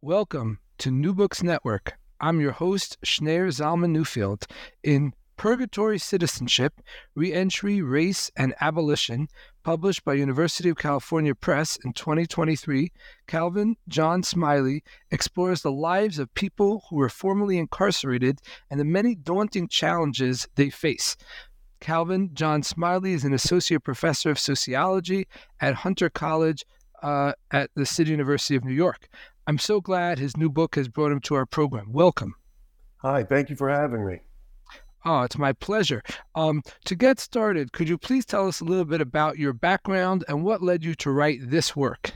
Welcome to New Books Network. I'm your host, Schneur Zalman Newfield. In Purgatory Citizenship, Reentry, Race, and Abolition, published by University of California Press in 2023, Calvin John Smiley explores the lives of people who were formerly incarcerated and the many daunting challenges they face. Calvin John Smiley is an associate professor of sociology at Hunter College uh, at the City University of New York. I'm so glad his new book has brought him to our program. Welcome. Hi, thank you for having me. Oh, it's my pleasure. Um, to get started, could you please tell us a little bit about your background and what led you to write this work?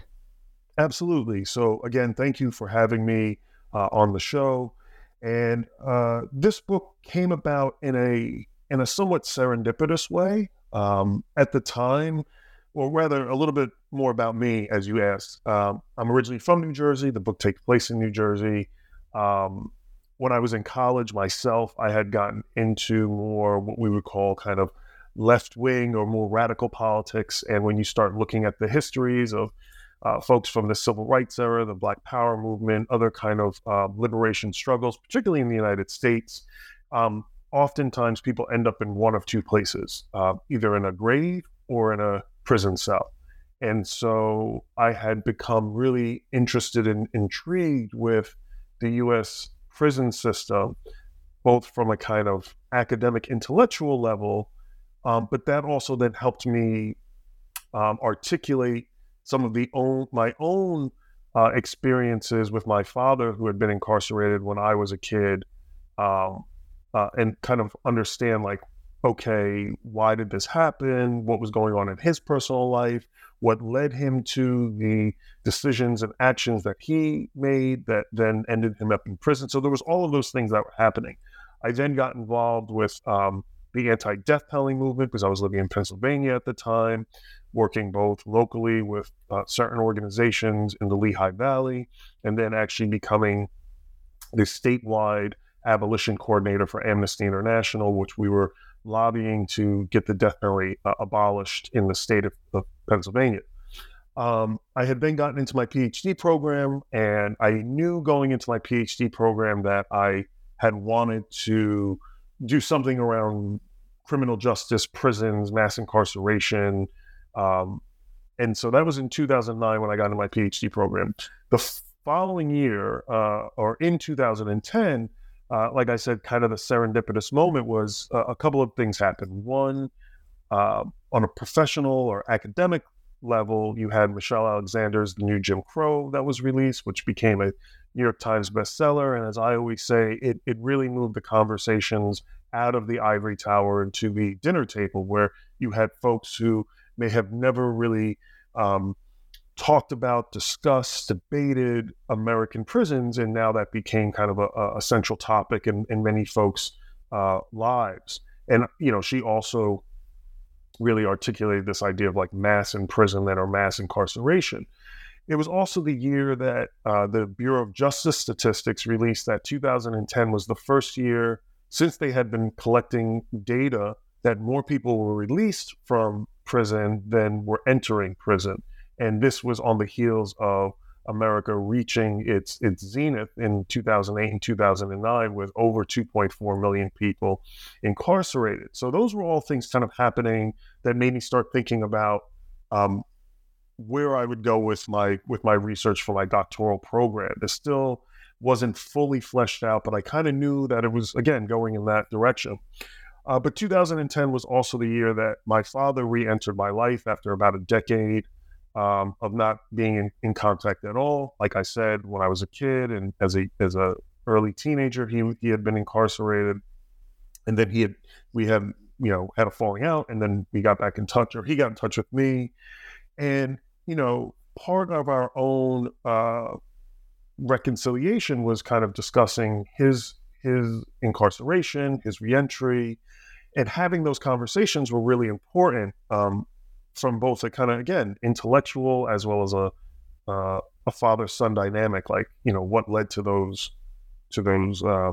Absolutely. So, again, thank you for having me uh, on the show. And uh, this book came about in a in a somewhat serendipitous way. Um, at the time, or rather, a little bit more about me, as you asked. Um, I'm originally from New Jersey. The book takes place in New Jersey. Um, when I was in college myself, I had gotten into more what we would call kind of left wing or more radical politics. And when you start looking at the histories of uh, folks from the civil rights era, the Black Power movement, other kind of uh, liberation struggles, particularly in the United States, um, oftentimes people end up in one of two places, uh, either in a grave or in a prison cell. And so I had become really interested and intrigued with the US prison system, both from a kind of academic intellectual level, um, but that also then helped me um, articulate some of the own my own uh, experiences with my father, who had been incarcerated when I was a kid, um, uh, and kind of understand like, okay, why did this happen? What was going on in his personal life? what led him to the decisions and actions that he made that then ended him up in prison. So there was all of those things that were happening. I then got involved with um, the anti-death penalty movement because I was living in Pennsylvania at the time, working both locally with uh, certain organizations in the Lehigh Valley, and then actually becoming the statewide abolition coordinator for Amnesty International, which we were lobbying to get the death penalty uh, abolished in the state of, of Pennsylvania. Um, I had then gotten into my PhD program, and I knew going into my PhD program that I had wanted to do something around criminal justice, prisons, mass incarceration. Um, and so that was in 2009 when I got into my PhD program. The following year, uh, or in 2010, uh, like I said, kind of the serendipitous moment was uh, a couple of things happened. One, uh, on a professional or academic level, you had Michelle Alexander's The New Jim Crow that was released, which became a New York Times bestseller. And as I always say, it, it really moved the conversations out of the ivory tower into the dinner table, where you had folks who may have never really um, talked about, discussed, debated American prisons, and now that became kind of a, a central topic in, in many folks' uh, lives. And you know, she also really articulated this idea of like mass imprisonment or mass incarceration. It was also the year that uh, the Bureau of Justice Statistics released that 2010 was the first year since they had been collecting data that more people were released from prison than were entering prison and this was on the heels of America reaching its its zenith in 2008 and 2009 with over 2.4 million people incarcerated. So those were all things kind of happening that made me start thinking about um, where I would go with my with my research for my doctoral program. It still wasn't fully fleshed out, but I kind of knew that it was again going in that direction. Uh, but 2010 was also the year that my father re-entered my life after about a decade um, of not being in, in, contact at all. Like I said, when I was a kid and as a as a early teenager, he he had been incarcerated, and then he had we had you know had a falling out, and then we got back in touch, or he got in touch with me, and you know part of our own uh, reconciliation was kind of discussing his his incarceration, his reentry, and having those conversations were really important um, from both a kind of again intellectual as well as a uh, a father son dynamic. Like you know what led to those to those uh,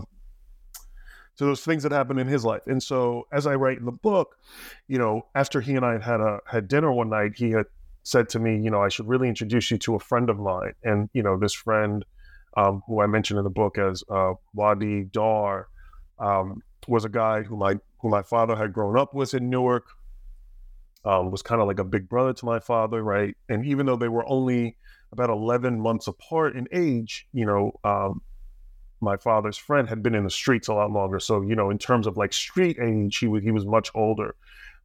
to those things that happened in his life. And so as I write in the book, you know, after he and I had a had dinner one night, he had said to me, you know, I should really introduce you to a friend of mine. And you know, this friend um, who I mentioned in the book as uh, Wadi Dar um, was a guy who my who my father had grown up with in Newark um, was kind of like a big brother to my father, right? And even though they were only about 11 months apart in age, you know, um, my father's friend had been in the streets a lot longer. So, you know, in terms of like street age, he was, he was much older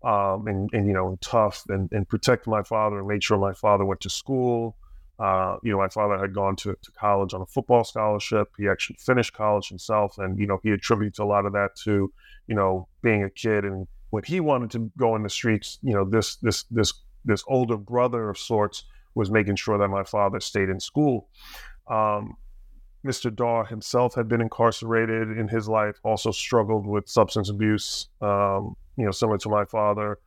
um, and, and, you know, tough and, and protect my father and made sure my father went to school. Uh, you know, my father had gone to, to college on a football scholarship. He actually finished college himself. And, you know, he attributes a lot of that to, you know, being a kid and when he wanted to go in the streets, you know, this this this this older brother of sorts was making sure that my father stayed in school. Um, Mr. Daw himself had been incarcerated in his life, also struggled with substance abuse, um, you know, similar to my father.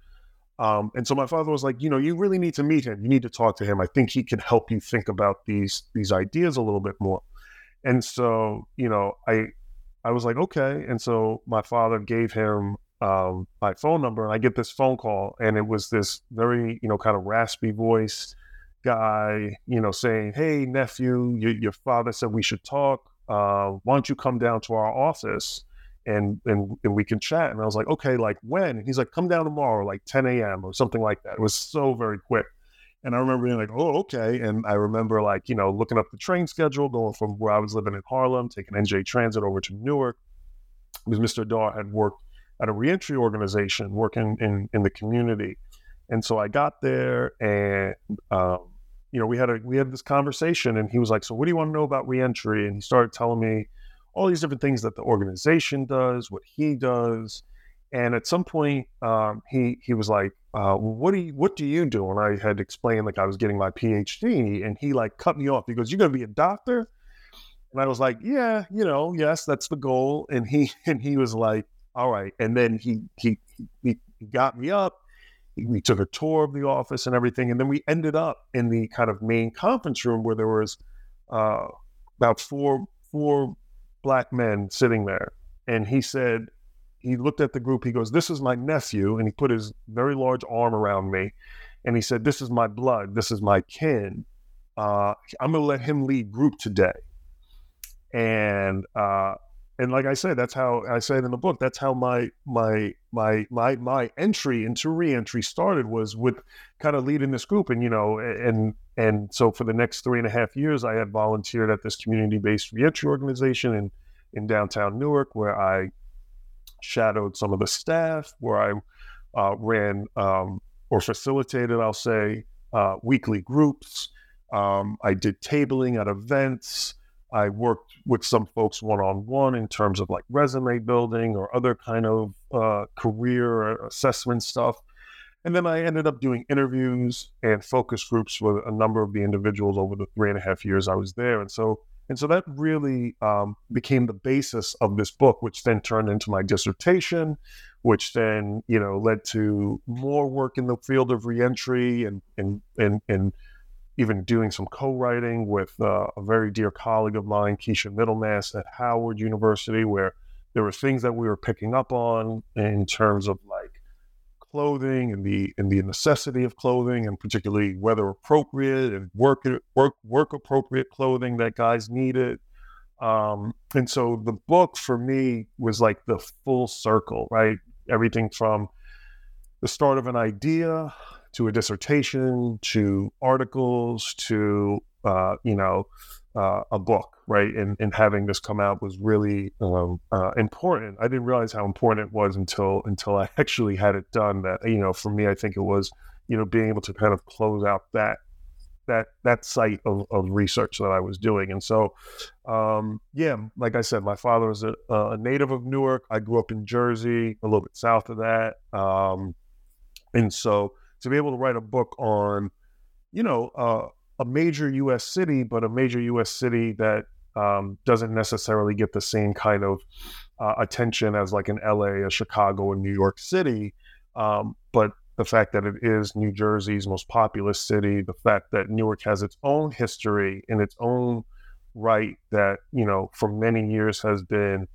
Um, and so my father was like, you know, you really need to meet him. You need to talk to him. I think he can help you think about these these ideas a little bit more. And so, you know, I I was like, okay. And so my father gave him um, my phone number, and I get this phone call, and it was this very, you know, kind of raspy voice guy, you know, saying, "Hey, nephew, your, your father said we should talk. Uh, why don't you come down to our office and, and and we can chat?" And I was like, "Okay, like when?" And he's like, "Come down tomorrow, like 10 a.m. or something like that." It was so very quick. And I remember being like, oh, okay. And I remember like, you know, looking up the train schedule, going from where I was living in Harlem, taking NJ Transit over to Newark. Because Mr. Daw had worked at a reentry organization working in, in the community. And so I got there and, um, you know, we had a, we had this conversation and he was like, so what do you want to know about reentry? And he started telling me all these different things that the organization does, what he does. And at some point, um, he, he was like, uh, what do you, what do you do? And I had explained like I was getting my PhD and he like cut me off. He goes, you're going to be a doctor? And I was like, yeah, you know, yes, that's the goal. And he, and he was like, all right. And then he he he, got me up. We took a tour of the office and everything, and then we ended up in the kind of main conference room where there was uh, about four four black men sitting there. And he said, he looked at the group. He goes, "This is my nephew," and he put his very large arm around me, and he said, "This is my blood. This is my kin. Uh, I'm going to let him lead group today." And uh, and like I said, that's how I say it in the book. That's how my my my my my entry into reentry started was with kind of leading this group, and you know, and and so for the next three and a half years, I had volunteered at this community-based reentry organization in in downtown Newark, where I shadowed some of the staff, where I uh, ran um, or facilitated, I'll say, uh, weekly groups. Um, I did tabling at events. I worked with some folks one on one in terms of like resume building or other kind of uh, career assessment stuff. And then I ended up doing interviews and focus groups with a number of the individuals over the three and a half years I was there. And so, and so that really um, became the basis of this book, which then turned into my dissertation, which then you know led to more work in the field of reentry and and and and even doing some co-writing with uh, a very dear colleague of mine, Kesha Middlemass at Howard University, where there were things that we were picking up on in terms of like clothing and the and the necessity of clothing, and particularly weather appropriate and work work work appropriate clothing that guys needed. Um, and so the book for me was like the full circle, right? Everything from the start of an idea to a dissertation, to articles, to uh, you know, uh, a book, right? And, and having this come out was really um, uh, important. I didn't realize how important it was until until I actually had it done. That you know, for me, I think it was you know being able to kind of close out that that that site of, of research that I was doing. And so, um, yeah, like I said, my father was a, a, native of Newark. I grew up in Jersey, a little bit south of that. Um, and so, to be able to write a book on, you know, uh, a major U.S. city, but a major U.S. city that um, doesn't necessarily get the same kind of uh, attention as like an L.A., a Chicago, and New York City. Um, but the fact that it is New Jersey's most populous city, the fact that Newark has its own history and its own right that, you know, for many years has been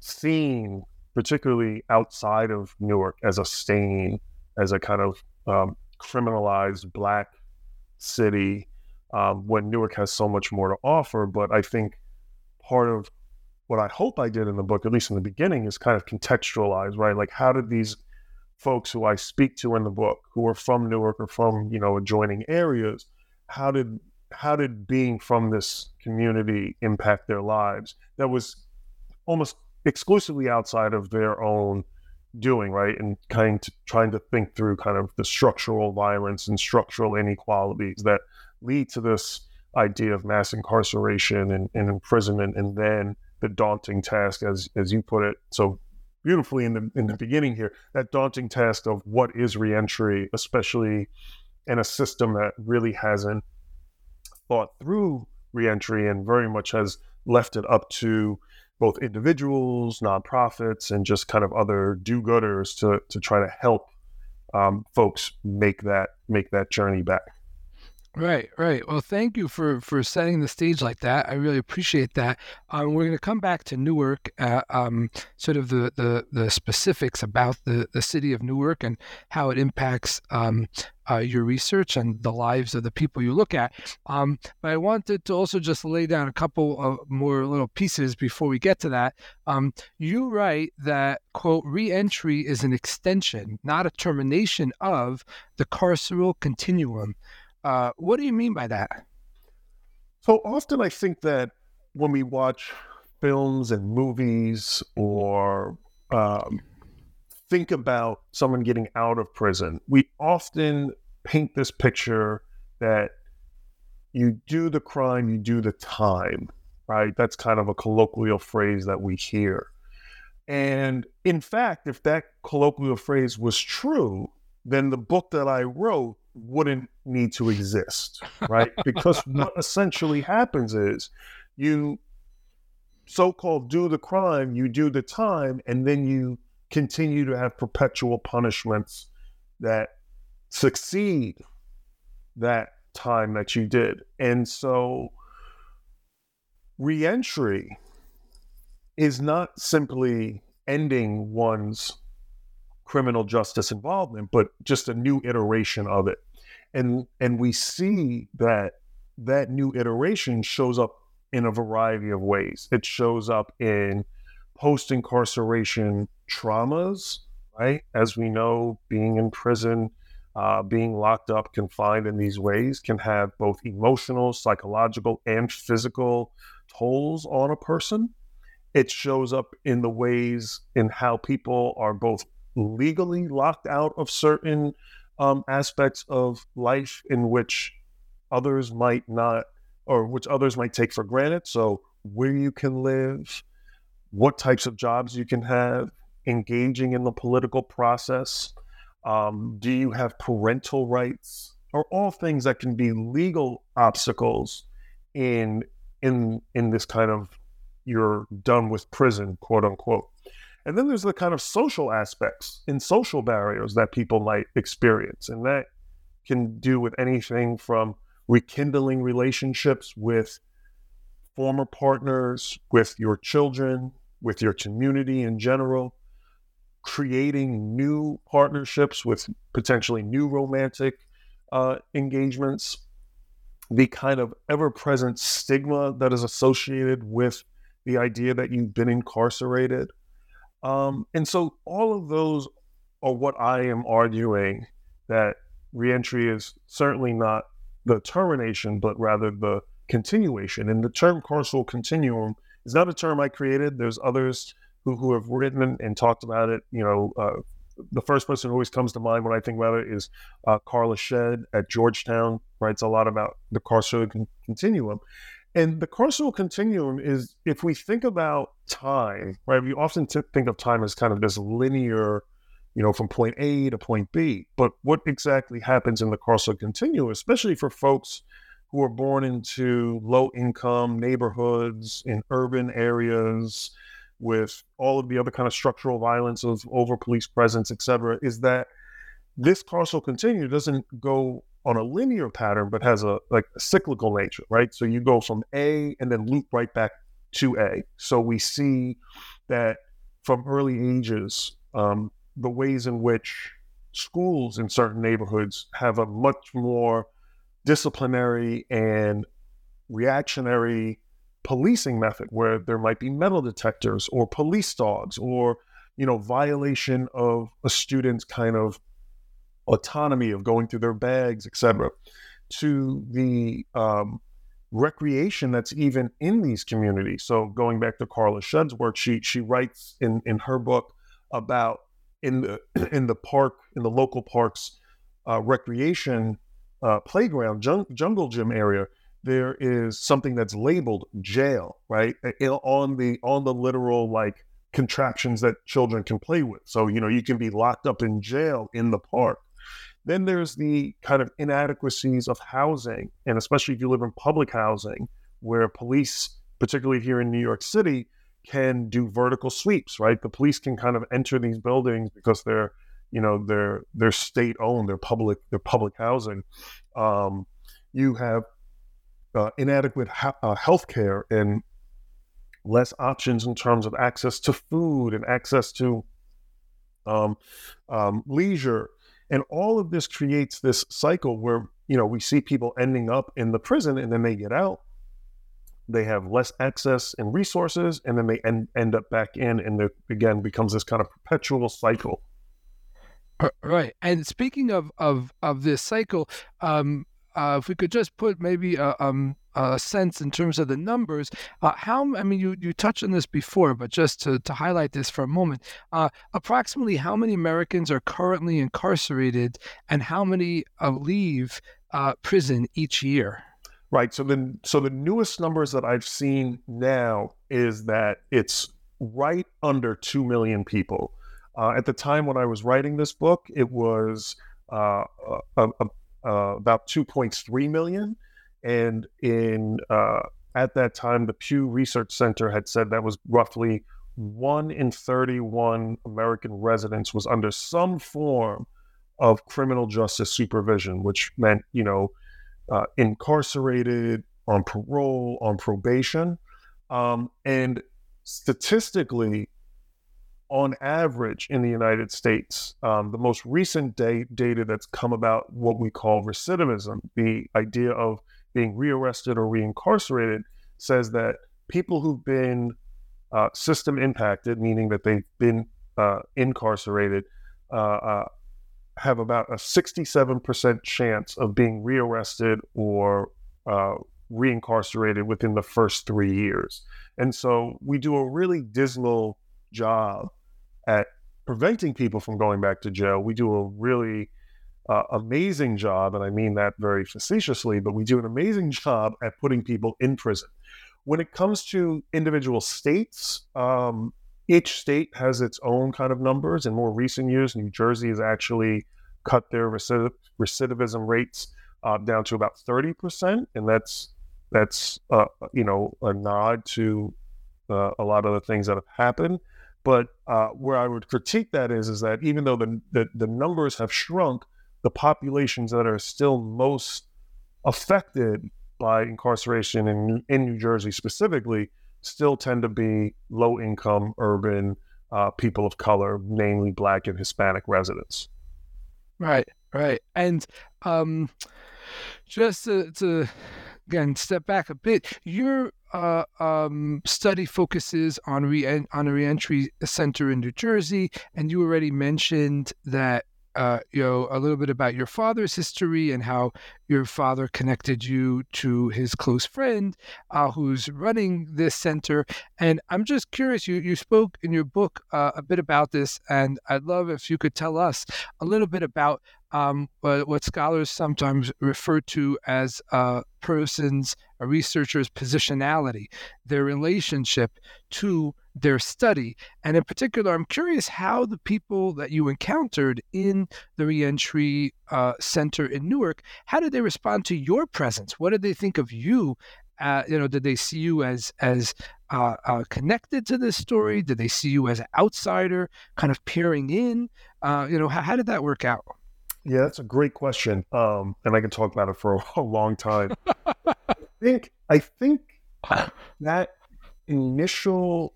seen, particularly outside of Newark, as a stain, as a kind of um, criminalized black city um, when Newark has so much more to offer. But I think part of what I hope I did in the book, at least in the beginning, is kind of contextualize, right? Like, how did these folks who I speak to in the book, who are from Newark or from you know adjoining areas, how did how did being from this community impact their lives? That was almost exclusively outside of their own doing, right? And kind of trying to think through kind of the structural violence and structural inequalities that lead to this idea of mass incarceration and, and imprisonment, and then the daunting task, as as you put it so beautifully in the in the beginning here, that daunting task of what is reentry, especially in a system that really hasn't thought through reentry and very much has left it up to both individuals, nonprofits, and just kind of other do-gooders to to try to help um, folks make that make that journey back. Right, right. Well, thank you for for setting the stage like that. I really appreciate that. Um, we're going to come back to Newark, uh, um, sort of the, the the specifics about the the city of Newark and how it impacts um, uh, your research and the lives of the people you look at. Um, but I wanted to also just lay down a couple of more little pieces before we get to that. Um, you write that quote reentry is an extension, not a termination of the carceral continuum. Uh, what do you mean by that? So often I think that when we watch films and movies or um, think about someone getting out of prison, we often paint this picture that you do the crime, you do the time, right? That's kind of a colloquial phrase that we hear. And in fact, if that colloquial phrase was true, then the book that I wrote wouldn't need to exist, right? because what essentially happens is you so called do the crime, you do the time, and then you continue to have perpetual punishments that succeed that time that you did. And so reentry is not simply ending one's criminal justice involvement, but just a new iteration of it and and we see that that new iteration shows up in a variety of ways. It shows up in post incarceration traumas, right? As we know, being in prison, uh, being locked up, confined in these ways can have both emotional, psychological, and physical tolls on a person. It shows up in the ways in how people are both legally locked out of certain um, aspects of life in which others might not, or which others might take for granted. So, where you can live, what types of jobs you can have, engaging in the political process. Um, do you have parental rights? Are all things that can be legal obstacles in in in this kind of you're done with prison, quote unquote. And then there's the kind of social aspects and social barriers that people might experience. And that can do with anything from rekindling relationships with former partners, with your children, with your community in general, creating new partnerships with potentially new romantic uh, engagements, the kind of ever present stigma that is associated with the idea that you've been incarcerated. Um, and so all of those are what I am arguing that reentry is certainly not the termination, but rather the continuation. And the term carceral continuum is not a term I created. There's others who, who have written and talked about it. You know, uh, the first person who always comes to mind when I think about it is uh, Carla Shedd at Georgetown, writes a lot about the carceral con- continuum. And the carceral continuum is, if we think about time, right, we often t- think of time as kind of this linear, you know, from point A to point B. But what exactly happens in the carceral continuum, especially for folks who are born into low income neighborhoods in urban areas with all of the other kind of structural violence of over police presence, et cetera, is that this carceral continuum doesn't go on a linear pattern, but has a like a cyclical nature, right? So you go from A and then loop right back to A. So we see that from early ages, um, the ways in which schools in certain neighborhoods have a much more disciplinary and reactionary policing method where there might be metal detectors or police dogs or you know violation of a student's kind of autonomy of going through their bags etc to the um, recreation that's even in these communities so going back to carla shedd's work she she writes in in her book about in the in the park in the local parks uh, recreation uh, playground jung- jungle gym area there is something that's labeled jail, right? On the on the literal like contraptions that children can play with. So, you know, you can be locked up in jail in the park. Then there's the kind of inadequacies of housing, and especially if you live in public housing, where police, particularly here in New York City, can do vertical sweeps, right? The police can kind of enter these buildings because they're, you know, they're they're state owned, they're public, they're public housing. Um, you have uh, inadequate ha- uh, health care and less options in terms of access to food and access to um, um, leisure. And all of this creates this cycle where, you know, we see people ending up in the prison and then they get out. They have less access and resources, and then they end, end up back in, and there again becomes this kind of perpetual cycle. Right. And speaking of of of this cycle, um, uh, if we could just put maybe a, um, a sense in terms of the numbers, uh, how, I mean, you, you touched on this before, but just to, to highlight this for a moment, uh, approximately how many Americans are currently incarcerated and how many uh, leave uh, prison each year? Right. So the so the newest numbers that I've seen now is that it's right under two million people. Uh, at the time when I was writing this book, it was uh, a, a, uh, about 2.3 million. And in uh, at that time, the Pew Research Center had said that was roughly one in 31 American residents was under some form of criminal justice supervision, which meant, you know, uh, incarcerated, on parole, on probation. Um, and statistically, on average in the United States, um, the most recent da- data that's come about what we call recidivism, the idea of being rearrested or reincarcerated, says that people who've been uh, system impacted, meaning that they've been uh, incarcerated, uh, uh have about a 67% chance of being rearrested or uh, reincarcerated within the first three years. And so we do a really dismal job at preventing people from going back to jail. We do a really uh, amazing job, and I mean that very facetiously, but we do an amazing job at putting people in prison. When it comes to individual states, um, each state has its own kind of numbers. In more recent years, New Jersey has actually cut their recidiv- recidivism rates uh, down to about 30%, and that's that's uh, you know a nod to uh, a lot of the things that have happened. But uh, where I would critique that is, is that even though the, the, the numbers have shrunk, the populations that are still most affected by incarceration in, in New Jersey specifically still tend to be low income, urban uh, people of color, namely Black and Hispanic residents. Right, right. And um, just to, to again step back a bit, your uh, um, study focuses on re- on a reentry center in New Jersey, and you already mentioned that uh, you know, a little bit about your father's history and how your father connected you to his close friend uh, who's running this center. And I'm just curious, you, you spoke in your book uh, a bit about this, and I'd love if you could tell us a little bit about um, what scholars sometimes refer to as a person's, a researcher's positionality, their relationship to their study. And in particular, I'm curious how the people that you encountered in the reentry uh, center in Newark, how did they respond to your presence? What did they think of you? Uh, you know, did they see you as as uh, uh connected to this story? Did they see you as an outsider, kind of peering in? Uh, you know, how, how did that work out? Yeah, that's a great question, um, and I can talk about it for a long time. I think I think that initial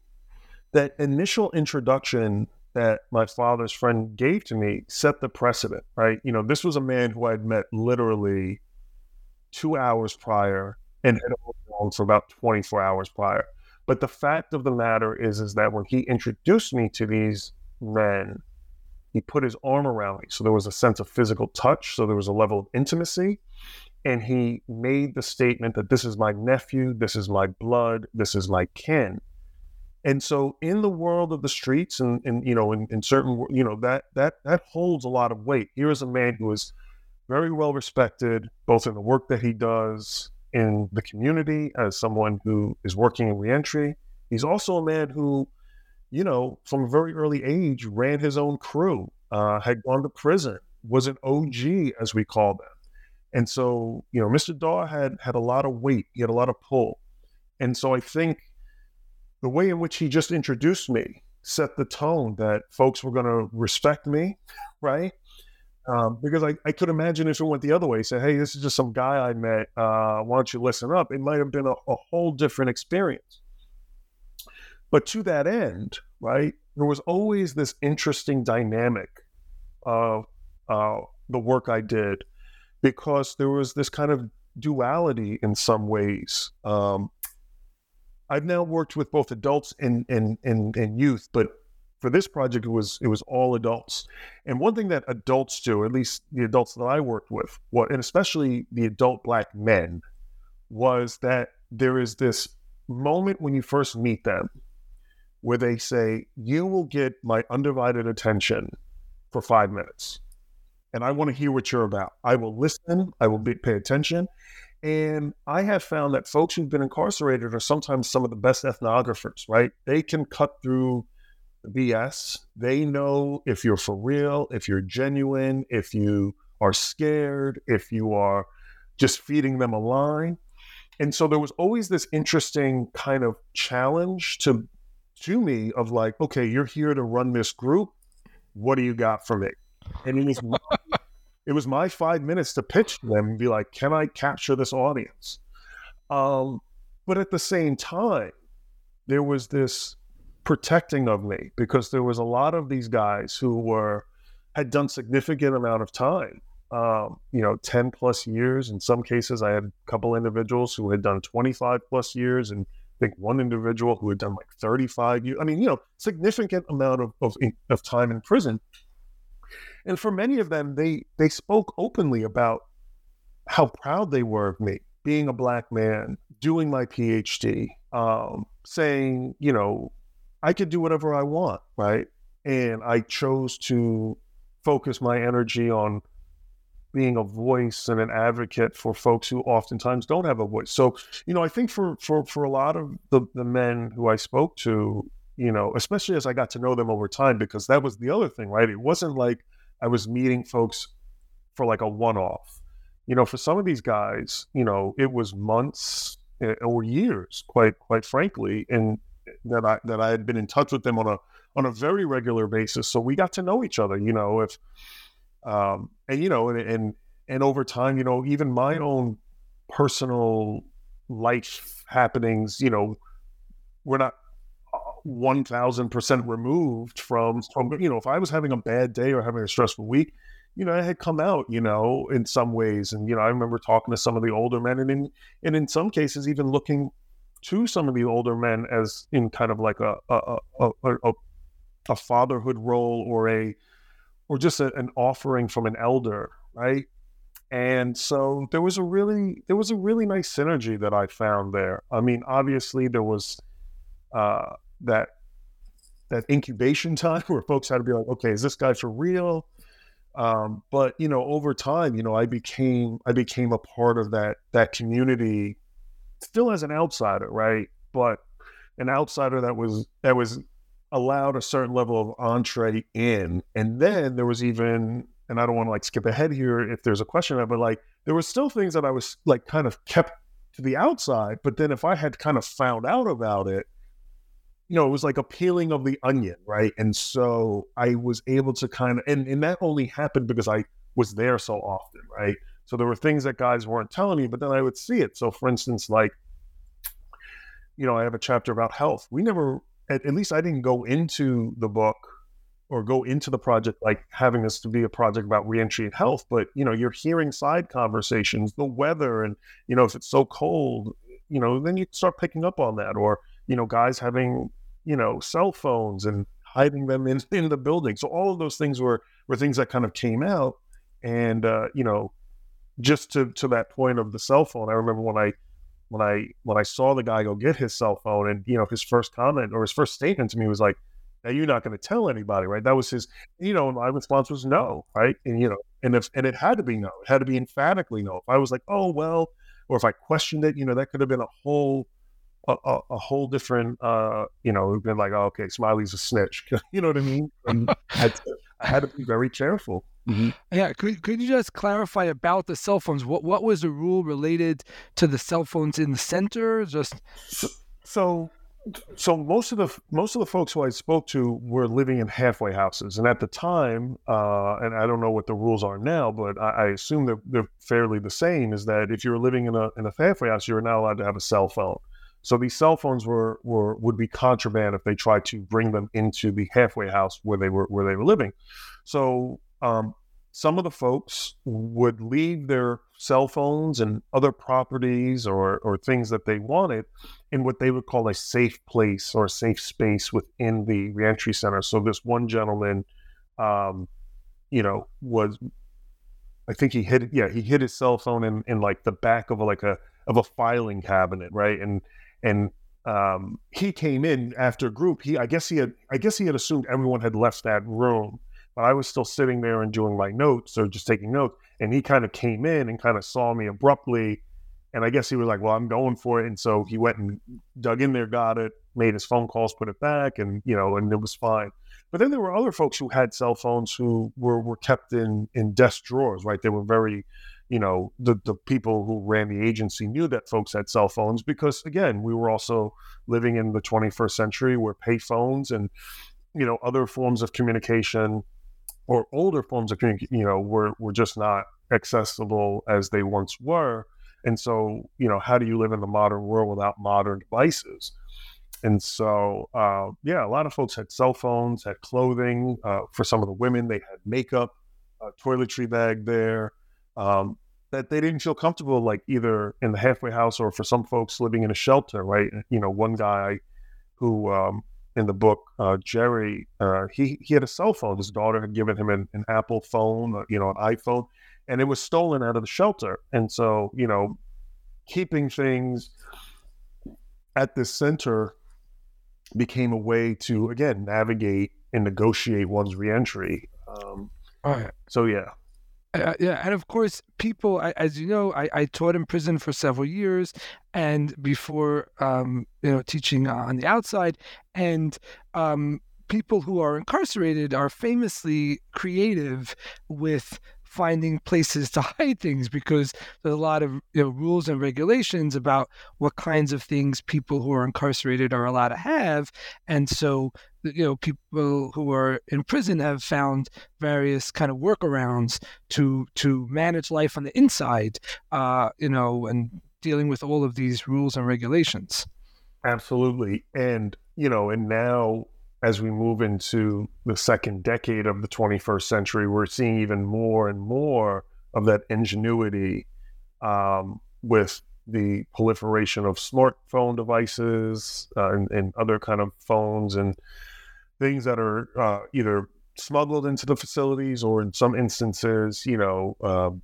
that initial introduction that my father's friend gave to me set the precedent, right? You know, this was a man who I'd met literally two hours prior and had known for about 24 hours prior. But the fact of the matter is, is that when he introduced me to these men, he put his arm around me. So there was a sense of physical touch. So there was a level of intimacy. And he made the statement that this is my nephew, this is my blood, this is my kin. And so in the world of the streets and, and you know, in, in certain, you know, that, that, that holds a lot of weight. Here is a man who is very well respected, both in the work that he does in the community as someone who is working in reentry. He's also a man who, you know, from a very early age, ran his own crew, uh, had gone to prison, was an OG, as we call them. And so, you know, Mr. Daw had had a lot of weight. He had a lot of pull. And so I think the way in which he just introduced me set the tone that folks were going to respect me, right? Um, because I, I could imagine if it went the other way, say, hey, this is just some guy I met. Uh, why don't you listen up? It might have been a, a whole different experience. But to that end, right, there was always this interesting dynamic of uh, the work I did because there was this kind of duality in some ways. Um, I've now worked with both adults and and and, and youth, but for this project it was it was all adults. And one thing that adults do, at least the adults that I worked with, what and especially the adult black men, was that there is this moment when you first meet them where they say, You will get my undivided attention for five minutes. And I want to hear what you're about. I will listen, I will be, pay attention, and I have found that folks who've been incarcerated are sometimes some of the best ethnographers, right? They can cut through the BS. They know if you're for real, if you're genuine, if you are scared, if you are just feeding them a line. And so there was always this interesting kind of challenge to to me of like, okay, you're here to run this group. What do you got for me? And it was it was my five minutes to pitch to them and be like, can I capture this audience? Um, but at the same time, there was this protecting of me because there was a lot of these guys who were had done significant amount of time. Um, you know 10 plus years. In some cases i had a couple individuals who had done 25 plus years and i think one individual who had done like 35 years i mean you know significant amount of, of, of time in prison and for many of them, they they spoke openly about how proud they were of me being a black man, doing my PhD, um, saying, you know, I could do whatever I want, right? And I chose to focus my energy on being a voice and an advocate for folks who oftentimes don't have a voice. So, you know, I think for for for a lot of the the men who I spoke to, you know, especially as I got to know them over time, because that was the other thing, right? It wasn't like I was meeting folks for like a one off. You know, for some of these guys, you know, it was months eh, or years, quite quite frankly, and that I that I had been in touch with them on a on a very regular basis. So we got to know each other. You know, if um, and you know, and and and over time, you know, even my own personal life happenings, you know, we're not 1000% removed from from you know if i was having a bad day or having a stressful week you know i had come out you know in some ways and you know i remember talking to some of the older men and in and in some cases even looking to some of the older men as in kind of like a a a, a, a fatherhood role or a or just a, an offering from an elder, right? And so there was a really there was a really nice synergy that I found there. I mean, obviously there was uh, that that incubation time where folks had to be like, okay, is this guy for real? Um, but you know, over time, you know, I became I became a part of that that community, still as an outsider, right? But an outsider that was that was allowed a certain level of entree in, and then there was even and I don't want to like skip ahead here if there's a question but like there were still things that I was like kind of kept to the outside. But then if I had kind of found out about it, you know, it was like a peeling of the onion, right? And so I was able to kind of, and, and that only happened because I was there so often, right? So there were things that guys weren't telling me, but then I would see it. So for instance, like, you know, I have a chapter about health. We never, at, at least I didn't go into the book or go into the project like having this to be a project about reentry and health but you know you're hearing side conversations the weather and you know if it's so cold you know then you start picking up on that or you know guys having you know cell phones and hiding them in, in the building so all of those things were were things that kind of came out and uh, you know just to to that point of the cell phone i remember when i when i when i saw the guy go get his cell phone and you know his first comment or his first statement to me was like now you're not going to tell anybody, right? That was his, you know, my response was no, right? And you know, and if and it had to be no, it had to be emphatically no. If I was like, oh well, or if I questioned it, you know, that could have been a whole a, a, a whole different, uh, you know, been like, oh, okay, Smiley's a snitch. you know what I mean? I, had to, I had to be very careful. Mm-hmm. Yeah, could could you just clarify about the cell phones? What what was the rule related to the cell phones in the center? Just so, so so most of the most of the folks who I spoke to were living in halfway houses, and at the time, uh, and I don't know what the rules are now, but I, I assume they're, they're fairly the same. Is that if you were living in a in a halfway house, you were not allowed to have a cell phone. So these cell phones were were would be contraband if they tried to bring them into the halfway house where they were where they were living. So um, some of the folks would leave their cell phones and other properties or, or things that they wanted in what they would call a safe place or a safe space within the reentry center. So this one gentleman, um, you know, was I think he hit yeah he hit his cell phone in, in like the back of a, like a of a filing cabinet right and and um, he came in after group he I guess he had I guess he had assumed everyone had left that room but I was still sitting there and doing my notes or just taking notes. And he kind of came in and kind of saw me abruptly. And I guess he was like, well, I'm going for it. And so he went and dug in there, got it, made his phone calls, put it back, and, you know, and it was fine. But then there were other folks who had cell phones who were, were kept in, in desk drawers, right? They were very, you know, the, the people who ran the agency knew that folks had cell phones because, again, we were also living in the 21st century where payphones and, you know, other forms of communication or older forms of communication, you know, were, were just not accessible as they once were. And so, you know, how do you live in the modern world without modern devices? And so, uh, yeah, a lot of folks had cell phones, had clothing. Uh, for some of the women, they had makeup, a toiletry bag there. Um, that they didn't feel comfortable, like either in the halfway house or for some folks living in a shelter, right? You know, one guy who um, in the book, uh, Jerry, uh, he he had a cell phone. His daughter had given him an, an Apple phone, uh, you know, an iPhone, and it was stolen out of the shelter. And so, you know, keeping things at the center became a way to again navigate and negotiate one's reentry. Um, So yeah. Uh, yeah, and of course, people, as you know, I, I, taught in prison for several years, and before, um, you know, teaching on the outside, and um, people who are incarcerated are famously creative with finding places to hide things because there's a lot of you know, rules and regulations about what kinds of things people who are incarcerated are allowed to have, and so you know people who are in prison have found various kind of workarounds to to manage life on the inside, uh, you know, and dealing with all of these rules and regulations. Absolutely, and you know, and now as we move into the second decade of the 21st century, we're seeing even more and more of that ingenuity um, with the proliferation of smartphone devices uh, and, and, other kind of phones and things that are uh, either smuggled into the facilities, or in some instances, you know, um,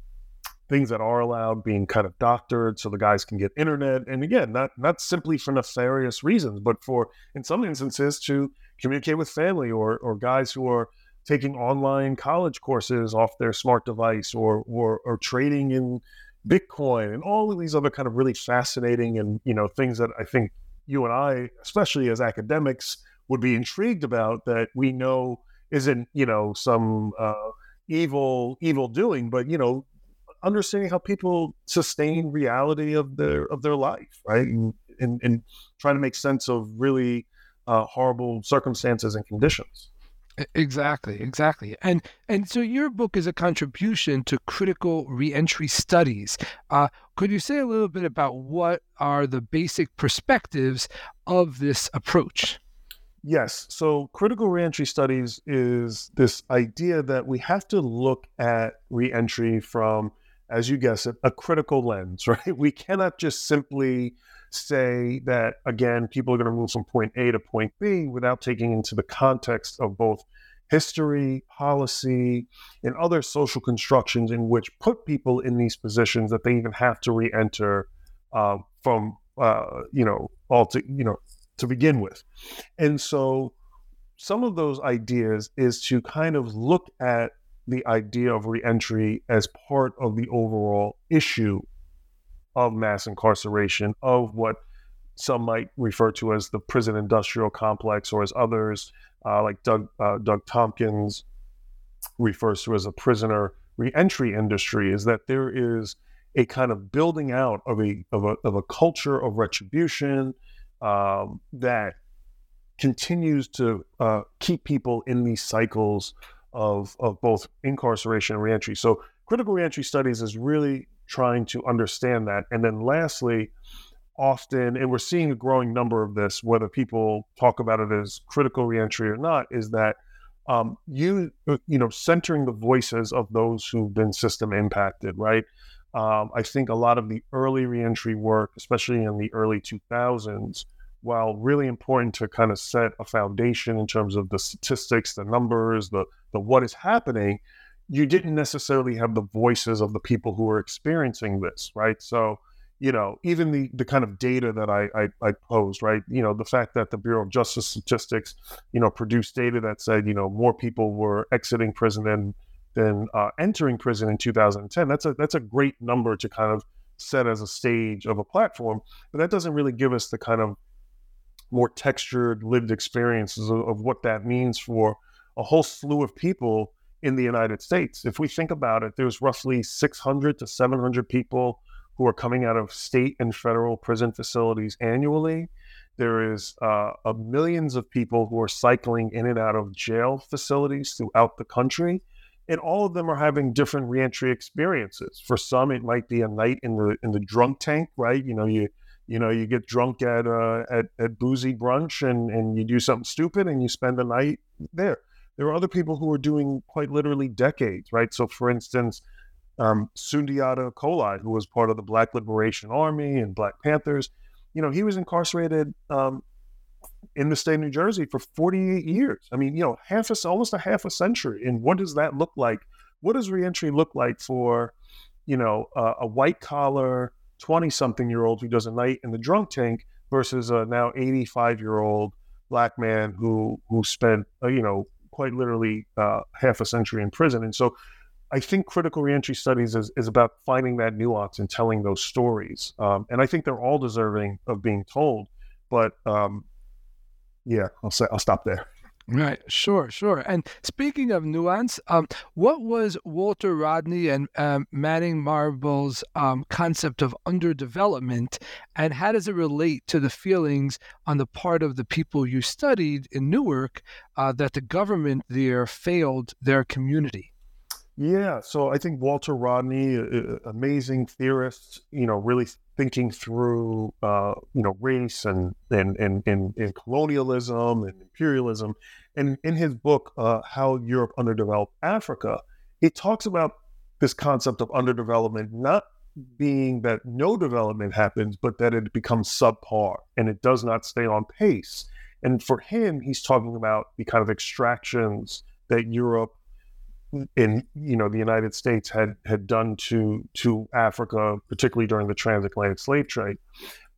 things that are allowed being kind of doctored so the guys can get internet. And again, not not simply for nefarious reasons, but for in some instances to communicate with family or or guys who are taking online college courses off their smart device or or, or trading in Bitcoin and all of these other kind of really fascinating and you know things that I think you and I, especially as academics, would be intrigued about that we know isn't you know some uh, evil evil doing, but you know understanding how people sustain reality of their of their life, right, and and, and trying to make sense of really uh, horrible circumstances and conditions. Exactly, exactly. And and so your book is a contribution to critical reentry studies. Uh, could you say a little bit about what are the basic perspectives of this approach? Yes. So critical reentry studies is this idea that we have to look at reentry from, as you guess it, a critical lens, right? We cannot just simply say that again people are going to move from point A to point B without taking into the context of both history, policy, and other social constructions in which put people in these positions that they even have to re-enter uh, from uh, you know all to you know to begin with, and so some of those ideas is to kind of look at the idea of reentry as part of the overall issue of mass incarceration, of what some might refer to as the prison industrial complex, or as others, uh, like Doug, uh, Doug Thompkins, refers to as a prisoner reentry industry, is that there is a kind of building out of a of a, of a culture of retribution um, that continues to uh, keep people in these cycles of of both incarceration and reentry. So critical reentry studies is really trying to understand that. And then lastly, often, and we're seeing a growing number of this, whether people talk about it as critical reentry or not, is that um, you uh, you know centering the voices of those who've been system impacted, right? Um, I think a lot of the early reentry work, especially in the early 2000s, while really important to kind of set a foundation in terms of the statistics, the numbers, the the what is happening, you didn't necessarily have the voices of the people who were experiencing this, right? So, you know, even the the kind of data that I, I, I posed, right? You know, the fact that the Bureau of Justice Statistics, you know, produced data that said, you know, more people were exiting prison than than uh, entering prison in 2010. That's a that's a great number to kind of set as a stage of a platform, but that doesn't really give us the kind of more textured lived experiences of, of what that means for a whole slew of people in the United States. If we think about it, there's roughly 600 to 700 people who are coming out of state and federal prison facilities annually. There is uh, millions of people who are cycling in and out of jail facilities throughout the country, and all of them are having different reentry experiences. For some, it might be a night in the in the drunk tank, right? You know, you you know you get drunk at uh, at at boozy brunch and and you do something stupid and you spend the night there. There are other people who are doing quite literally decades, right? So, for instance, um, Sundiata Acoli, who was part of the Black Liberation Army and Black Panthers, you know, he was incarcerated um, in the state of New Jersey for 48 years. I mean, you know, half a, almost a half a century. And what does that look like? What does reentry look like for, you know, uh, a white collar 20 something year old who does a night in the drunk tank versus a now 85 year old black man who who spent uh, you know quite literally uh, half a century in prison. And so I think critical reentry studies is, is about finding that nuance and telling those stories. Um, and I think they're all deserving of being told. But um, yeah, I'll say I'll stop there. Right, sure, sure. And speaking of nuance, um, what was Walter Rodney and um, Manning Marable's um, concept of underdevelopment, and how does it relate to the feelings on the part of the people you studied in Newark uh, that the government there failed their community? Yeah, so I think Walter Rodney, uh, amazing theorist, you know, really thinking through, uh, you know, race and, and and, and and colonialism and imperialism, and in his book, uh, How Europe Underdeveloped Africa, he talks about this concept of underdevelopment not being that no development happens, but that it becomes subpar and it does not stay on pace. And for him, he's talking about the kind of extractions that Europe in you know the United States had had done to to Africa, particularly during the transatlantic slave trade.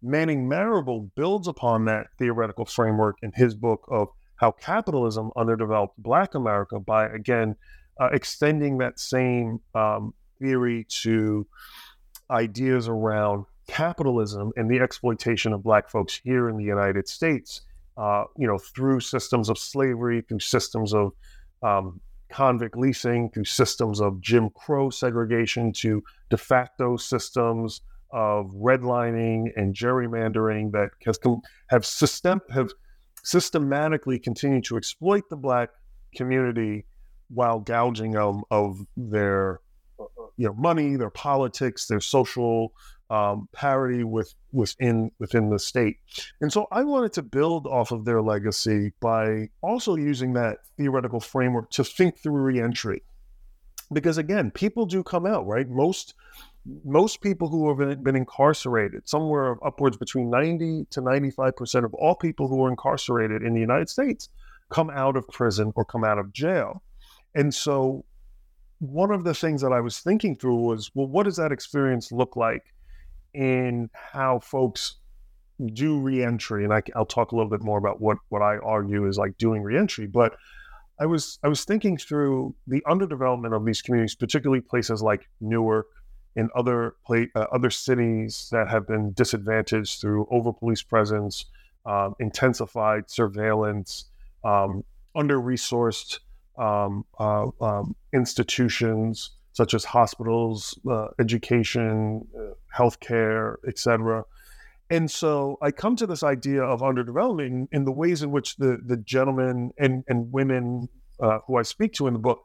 Manning Marable builds upon that theoretical framework in his book of how capitalism underdeveloped Black America by again uh, extending that same um, theory to ideas around capitalism and the exploitation of Black folks here in the United States. Uh, you know, through systems of slavery, through systems of um, convict leasing through systems of Jim Crow segregation to de facto systems of redlining and gerrymandering that has com- have system have systematically continue to exploit the black community while gouging them of their you know money, their politics, their social um, parity with within within the state. And so I wanted to build off of their legacy by also using that theoretical framework to think through reentry. Because again, people do come out, right? Most most people who have been, incarcerated, somewhere upwards between 90 to 95% of all people who are incarcerated in the United States come out of prison or come out of jail. And so one of the things that I was thinking through was, well, what does that experience look like in how folks do reentry, and I, will talk a little bit more about what what I argue is like doing reentry. But I was I was thinking through the underdevelopment of these communities, particularly places like Newark and other pla- uh, other cities that have been disadvantaged through over police presence, um, intensified surveillance, um, under resourced um, uh, um, institutions such as hospitals, uh, education, uh, healthcare, etc. And so I come to this idea of underdevelopment in the ways in which the the gentlemen and and women uh, who I speak to in the book,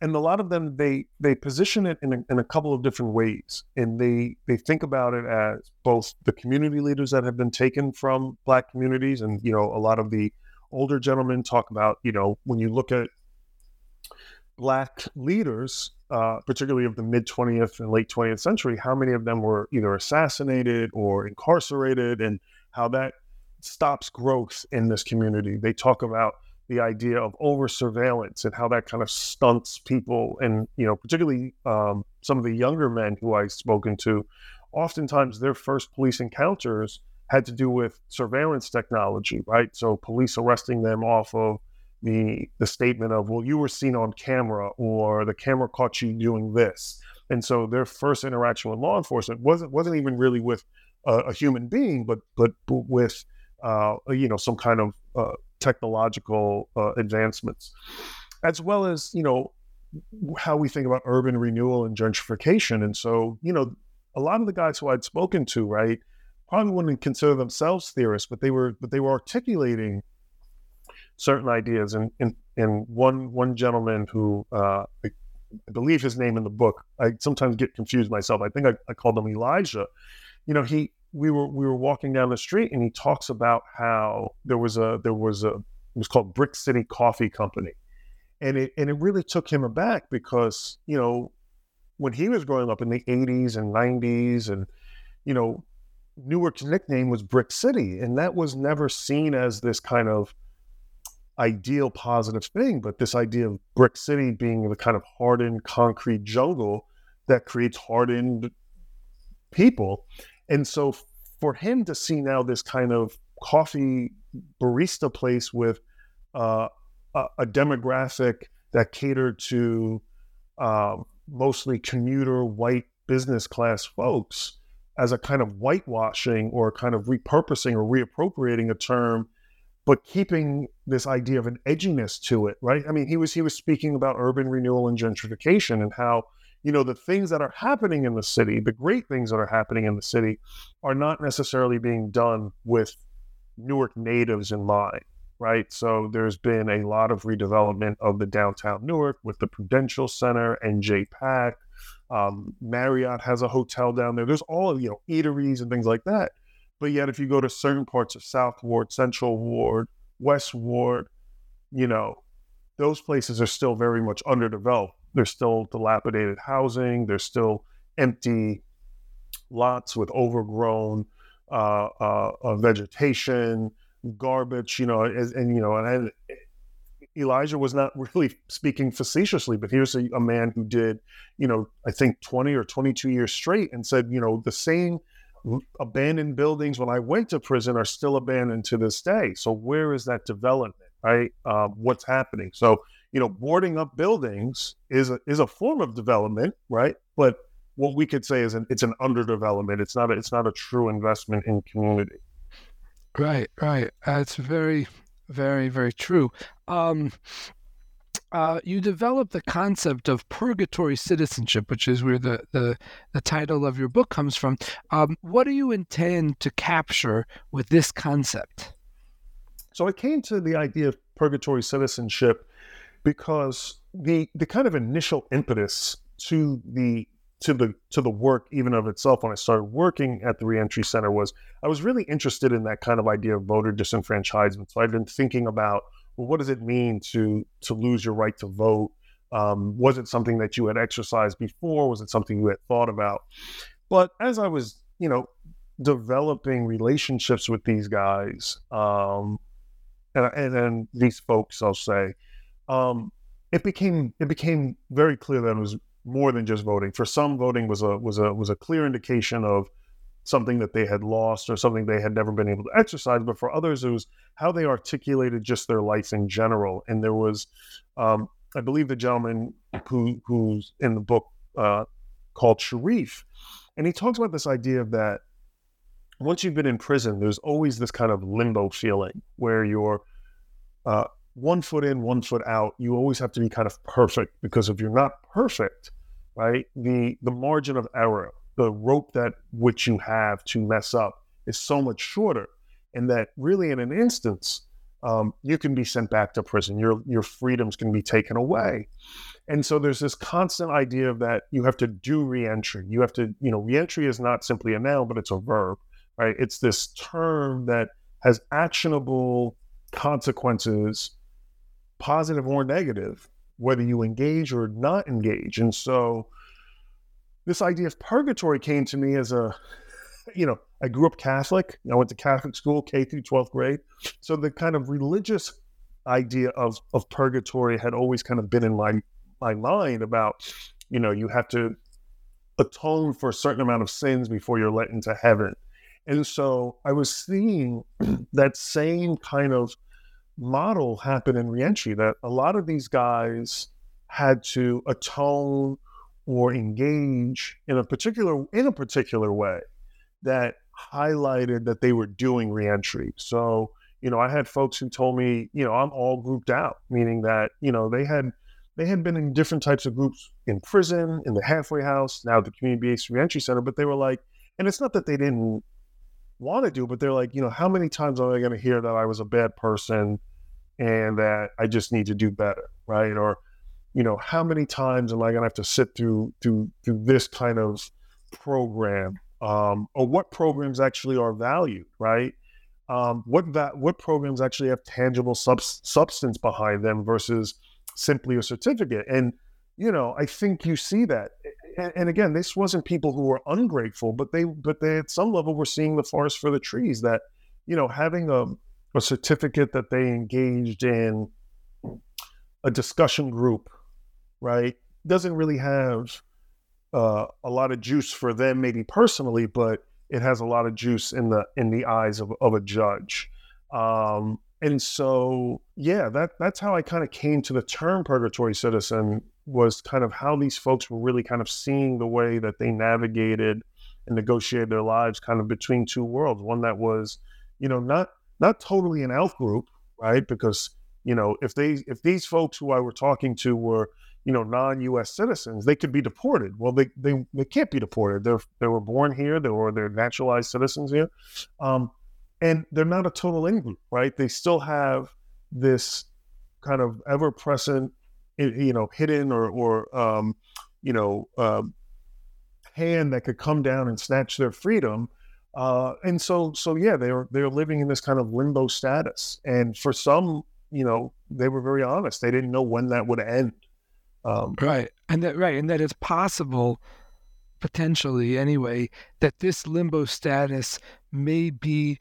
and a lot of them they they position it in a, in a couple of different ways, and they they think about it as both the community leaders that have been taken from Black communities, and you know a lot of the older gentlemen talk about you know when you look at Black leaders uh, particularly of the mid 20th and late 20th century, how many of them were either assassinated or incarcerated, and how that stops growth in this community. They talk about the idea of over surveillance and how that kind of stunts people, and you know, particularly um, some of the younger men who I've spoken to. Oftentimes, their first police encounters had to do with surveillance technology, right? So, police arresting them off of the the statement of well you were seen on camera or the camera caught you doing this and so their first interaction with law enforcement wasn't wasn't even really with a, a human being but but, but with uh, you know some kind of uh, technological uh, advancements as well as you know how we think about urban renewal and gentrification and so you know a lot of the guys who I'd spoken to right probably wouldn't consider themselves theorists but they were but they were articulating certain ideas. And and, and one one gentleman who uh, I, I believe his name in the book, I sometimes get confused myself. I think I, I called him Elijah. You know, he we were we were walking down the street and he talks about how there was a there was a it was called Brick City Coffee Company. And it and it really took him aback because, you know, when he was growing up in the 80s and 90s and you know, Newark's nickname was Brick City and that was never seen as this kind of ideal positive thing, but this idea of Brick City being the kind of hardened concrete jungle that creates hardened people. And so for him to see now this kind of coffee barista place with uh, a, a, demographic that catered to uh, mostly commuter white business class folks as a kind of whitewashing or kind of repurposing or reappropriating a term but keeping this idea of an edginess to it, right? I mean, he was he was speaking about urban renewal and gentrification and how you know the things that are happening in the city, the great things that are happening in the city, are not necessarily being done with Newark natives in mind, right? So there's been a lot of redevelopment of the downtown Newark with the Prudential Center, NJPAC. Um, Marriott has a hotel down there. There's all of you know eateries and things like that. But yet, if you go to certain parts of South Ward, Central Ward, West Ward, you know, those places are still very much underdeveloped. There's still dilapidated housing. There's still empty lots with overgrown uh, uh, uh, vegetation, garbage. You know, and, and you know, and Elijah was not really speaking facetiously, but here's a, a, man who did, you know, I think 20 or 22 years straight and said, you know, the same abandoned buildings when I went to prison are still abandoned to this day. So where is that development, right? Uh, what's happening? So, you know, boarding up buildings is a, is a form of development, right? But what we could say is an, it's an underdevelopment. It's not a, it's not a true investment in community. Right, right. That's very, very, very true. Um, uh, you developed the concept of purgatory citizenship, which is where the, the, the title of your book comes from. Um, what do you intend to capture with this concept? So I came to the idea of purgatory citizenship because the the kind of initial impetus to the to the to the work even of itself when I started working at the reentry center was I was really interested in that kind of idea of voter disenfranchisement. So I've been thinking about well, what does it mean to to lose your right to vote? Um, was it something that you had exercised before? Was it something you had thought about? But as I was, you know, developing relationships with these guys, um, and and then these folks, I'll say, um, it became it became very clear that it was more than just voting. For some, voting was a was a was a clear indication of something that they had lost or something they had never been able to exercise. But for others, it was how they articulated just their life in general. And there was, um, I believe, the gentleman who who's in the book uh, called Sharif, and he talks about this idea of that once you've been in prison, there's always this kind of limbo feeling where you're uh, one foot in, one foot out. You always have to be kind of perfect because if you're not perfect, right, the the margin of error the rope that which you have to mess up is so much shorter, and that really in an instance, um, you can be sent back to prison. Your your freedoms can be taken away, and so there's this constant idea of that you have to do reentry. You have to, you know, reentry is not simply a noun, but it's a verb, right? It's this term that has actionable consequences, positive or negative, whether you engage or not engage. And so this idea of purgatory came to me as a, you know, I grew up Catholic. I went to Catholic school, K through 12th grade. So the kind of religious idea of, of purgatory had always kind of been in my, my mind about, you know, you have to atone for a certain amount of sins before you're let into heaven. And so I was seeing that same kind of model happen in reentry that a lot of these guys had to atone or engage in a particular in a particular way that highlighted that they were doing reentry. So, you know, I had folks who told me, you know, I'm all grouped out, meaning that, you know, they had they had been in different types of groups in prison, in the halfway house, now the community based reentry center, but they were like, and it's not that they didn't want to do, but they're like, you know, how many times am I going to hear that I was a bad person and that I just need to do better, right? Or you know, how many times am I going to have to sit through through through this kind of program, um, or what programs actually are valued, right? Um, what that what programs actually have tangible sub- substance behind them versus simply a certificate, and you know, I think you see that. And, and again, this wasn't people who were ungrateful, but they but they at some level were seeing the forest for the trees. That you know, having a a certificate that they engaged in a discussion group right, doesn't really have uh, a lot of juice for them, maybe personally, but it has a lot of juice in the in the eyes of, of a judge. Um, and so, yeah, that that's how I kind of came to the term purgatory citizen was kind of how these folks were really kind of seeing the way that they navigated and negotiated their lives kind of between two worlds. One that was, you know, not not totally an out group, right? Because you know, if they if these folks who I were talking to were you know non-U.S. citizens, they could be deported. Well, they they, they can't be deported. They're they were born here, they were they're naturalized citizens here, um, and they're not a total in group, right? They still have this kind of ever present, you know, hidden or or um, you know um, hand that could come down and snatch their freedom. Uh, and so so yeah, they're they're living in this kind of limbo status, and for some, you know, they were very honest. They didn't know when that would end. Um, right, and that right, and that it's possible, potentially anyway, that this limbo status may be,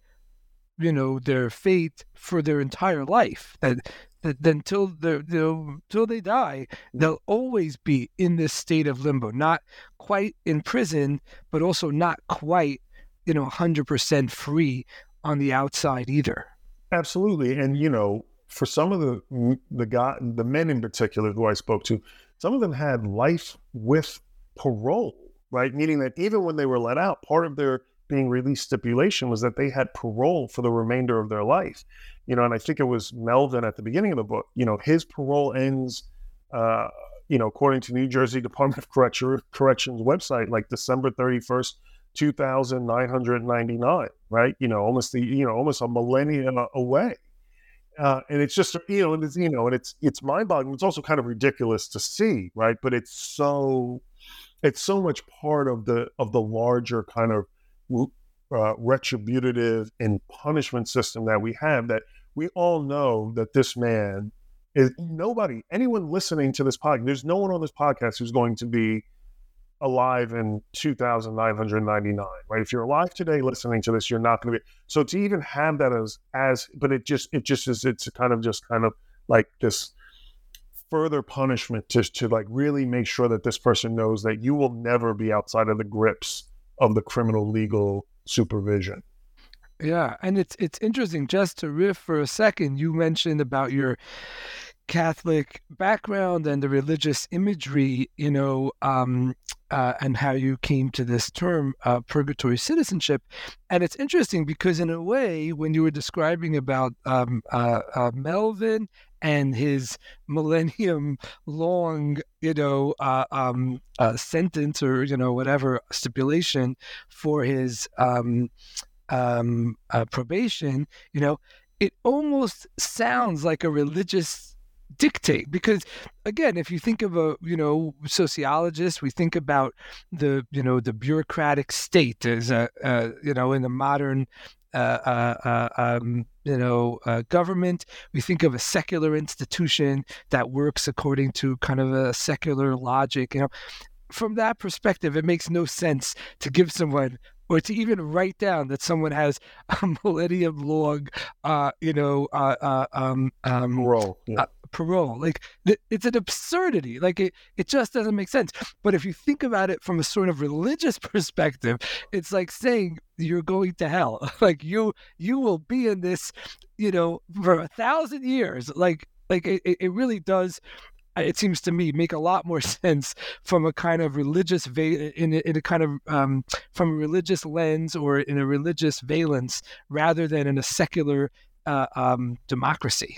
you know, their fate for their entire life. That that until they until they die, they'll always be in this state of limbo, not quite in prison, but also not quite, you know, hundred percent free on the outside either. Absolutely, and you know, for some of the the guy, the men in particular who I spoke to, some of them had life with parole, right? Meaning that even when they were let out, part of their being released stipulation was that they had parole for the remainder of their life. You know, and I think it was Melvin at the beginning of the book. You know, his parole ends. Uh, you know, according to New Jersey Department of Correction, Corrections website, like December thirty first, two thousand nine hundred ninety nine. Right? You know, almost the you know almost a millennium away. Uh, and it's just you know, and it's you know, and it's it's mind boggling. It's also kind of ridiculous to see, right? But it's so it's so much part of the of the larger kind of uh, retributive and punishment system that we have that we all know that this man is nobody anyone listening to this podcast there's no one on this podcast who's going to be alive in 2999 right if you're alive today listening to this you're not going to be so to even have that as as but it just it just is it's kind of just kind of like this further punishment to to like really make sure that this person knows that you will never be outside of the grips of the criminal legal supervision. Yeah, and it's it's interesting just to riff for a second. You mentioned about your Catholic background and the religious imagery, you know, um, uh, and how you came to this term, uh, purgatory citizenship. And it's interesting because, in a way, when you were describing about um, uh, uh Melvin and his millennium long, you know, uh, um, uh, sentence or, you know, whatever stipulation for his um, um, uh, probation, you know, it almost sounds like a religious dictate because again if you think of a you know sociologist we think about the you know the bureaucratic state as a, you know in the modern uh, uh, uh, um, you know uh, government. We think of a secular institution that works according to kind of a secular logic. You know, from that perspective, it makes no sense to give someone or to even write down that someone has a millennium long, uh, you know, uh, uh, um, um, parole. Yeah. Uh, parole. Like it's an absurdity. Like it, it just doesn't make sense. But if you think about it from a sort of religious perspective, it's like saying you're going to hell. like you, you will be in this, you know, for a thousand years. Like, like it, it really does it seems to me make a lot more sense from a kind of religious va- in, a, in a kind of um, from a religious lens or in a religious valence rather than in a secular uh, um, democracy.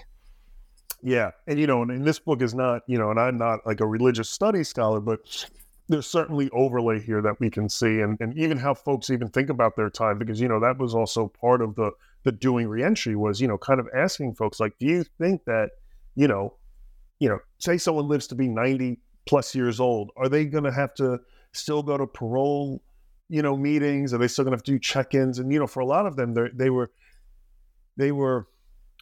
Yeah, and you know, and, and this book is not you know, and I'm not like a religious studies scholar, but there's certainly overlay here that we can see and, and even how folks even think about their time because you know that was also part of the the doing reentry was you know kind of asking folks like do you think that you know you know, say someone lives to be 90 plus years old, are they going to have to still go to parole, you know, meetings? Are they still going to have to do check-ins? And you know, for a lot of them, they were they were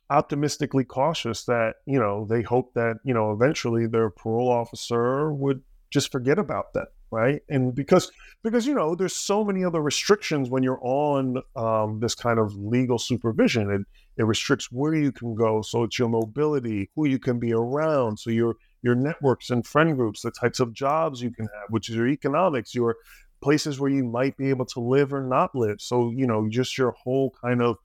optimistically cautious that you know they hope that you know eventually their parole officer would just forget about them right? And because because you know there's so many other restrictions when you're on um, this kind of legal supervision it, it restricts where you can go so it's your mobility who you can be around so your your networks and friend groups the types of jobs you can have which is your economics your places where you might be able to live or not live. So you know just your whole kind of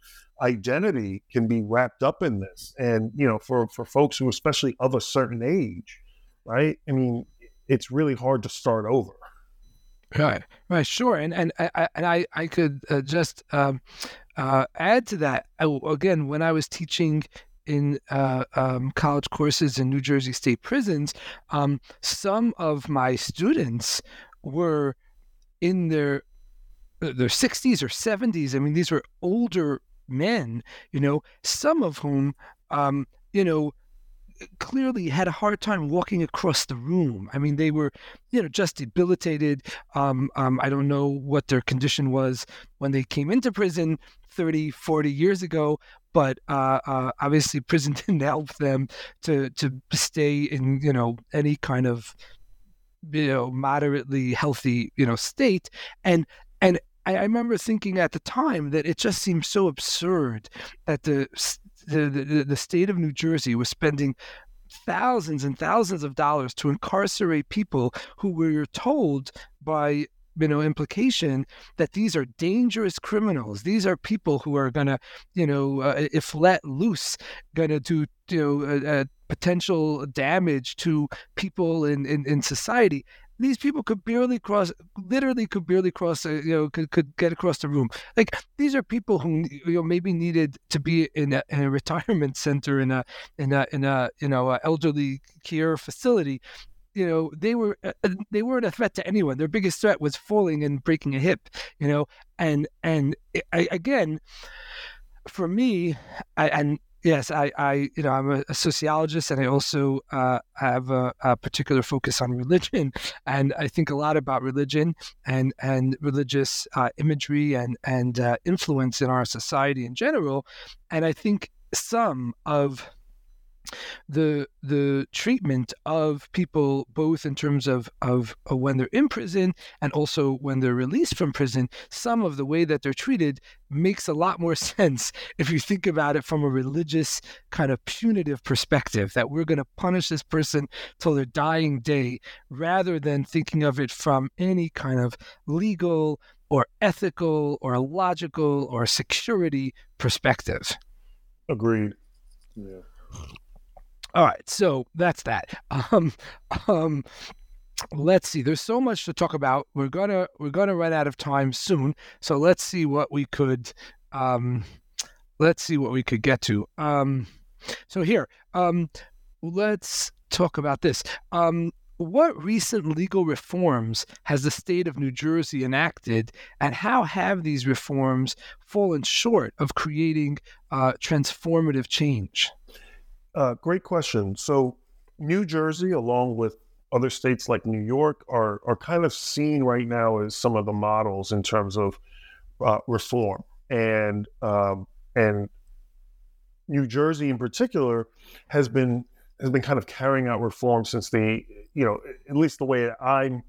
identity can be wrapped up in this and you know for for folks who especially of a certain age right i mean it's really hard to start over. Right, right, sure, and and I and I I could uh, just um, uh, add to that. I, again, when I was teaching in uh, um, college courses in New Jersey state prisons, um, some of my students were in their their 60s or 70s. I mean, these were older men, you know, some of whom, um, you know, clearly had a hard time walking across the room. I mean, they were, you know, just debilitated. Um, um, I don't know what their condition was when they came into prison 30, 40 years ago, but uh, uh, obviously prison didn't help them to to stay in, you know, any kind of, you know, moderately healthy, you know, state. And and I, I remember thinking at the time that it just seemed so absurd that the the, the, the state of New Jersey was spending thousands and thousands of dollars to incarcerate people who were told by you know implication that these are dangerous criminals. These are people who are going to you know uh, if let loose going to do you know uh, uh, potential damage to people in, in in society these people could barely cross literally could barely cross you know could, could get across the room. Like these are people who you know maybe needed to be in a, in a retirement center in a in a in a you know a elderly care facility. You know they were uh, uh, they weren't a threat to anyone. Their biggest threat was falling and breaking a hip you know? And and I, again for me I, and yes I, I you know i'm a, sociologist and i also uh, have a, a, particular focus on religion and i think a lot about religion and and religious uh, imagery and and uh, influence in our society in general and i think some of the the treatment of people both in terms of, of, when they're in prison and also when they're released from prison some of the way that they're treated makes a lot more sense if you think about it from a religious kind of punitive perspective that we're going to punish this person till their dying day rather than thinking of it from any kind of legal or ethical or logical or security perspective. Agreed. Yeah all right, so that's that. Um, um, let's see. There's so much to talk about. We're gonna we're gonna run out of time soon. So let's see what we could um, let's see what we could get to. Um, so here, um, let's talk about this. Um, what recent legal reforms has the state of New Jersey enacted, and how have these reforms fallen short of creating uh, transformative change? Uh, great question. So, New Jersey, along with other states like New York, are are kind of seen right now as some of the models in terms of uh, reform, and um, and New Jersey in particular has been has been kind of carrying out reform since the you know at least the way I'm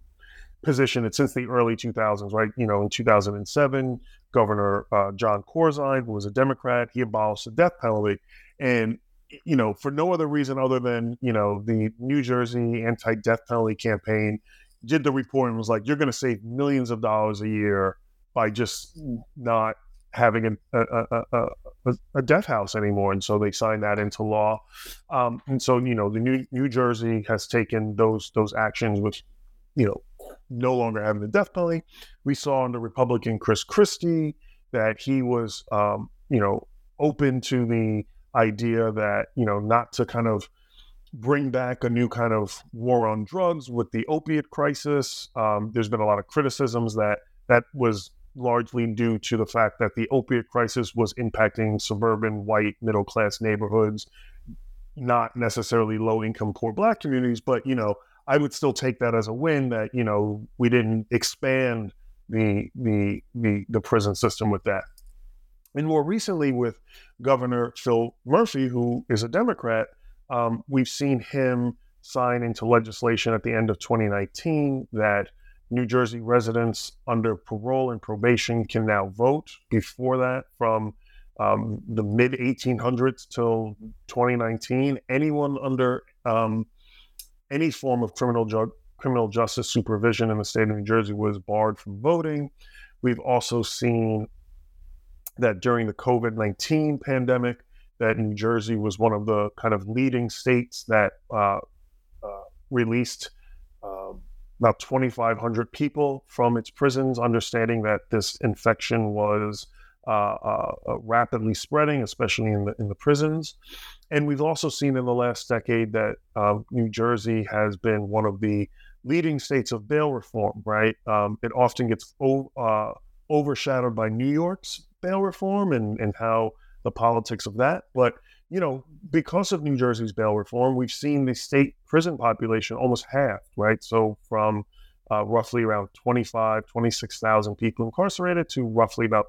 positioned it since the early 2000s, right? You know, in 2007, Governor uh, Jon Corzine, who was a Democrat, he abolished the death penalty, and you know, for no other reason other than, you know, the New Jersey anti death penalty campaign did the report and was like, you're going to save millions of dollars a year by just not having a, a, a, a, death house anymore. And so they signed that into law. Um, and so, you know, the New, New Jersey has taken those, those actions with, you know, no longer having the death penalty. We saw under Republican Chris Christie that he was, um, you know, open to the idea that you know not to kind of bring back a new kind of war on drugs with the opiate crisis. Um, there's been a lot of criticisms that that was largely due to the fact that the opiate crisis was impacting suburban white middle class neighborhoods, not necessarily low income poor black communities. But you know, I would still take that as a win that you know we didn't expand the the the, the prison system with that. And more recently, with Governor Phil Murphy, who is a Democrat, um, we've seen him sign into legislation at the end of 2019 that New Jersey residents under parole and probation can now vote. Before that, from um, the mid 1800s till 2019, anyone under um, any form of criminal ju- criminal justice supervision in the state of New Jersey was barred from voting. We've also seen that during the COVID 19 pandemic, that New Jersey was one of the kind of leading states that uh, uh, released uh, about 2,500 people from its prisons, understanding that this infection was uh, uh, uh, rapidly spreading, especially in the in the prisons. And we've also seen in the last decade that New Jersey has been one of the leading states of bail reform. Right, um, it often gets o- overshadowed by New York's bail reform and, and how the politics of that. But, you know, because of New Jersey's bail reform, we've seen the state prison population almost halved, right? So from uh, roughly around 25, 26,000 people incarcerated to roughly about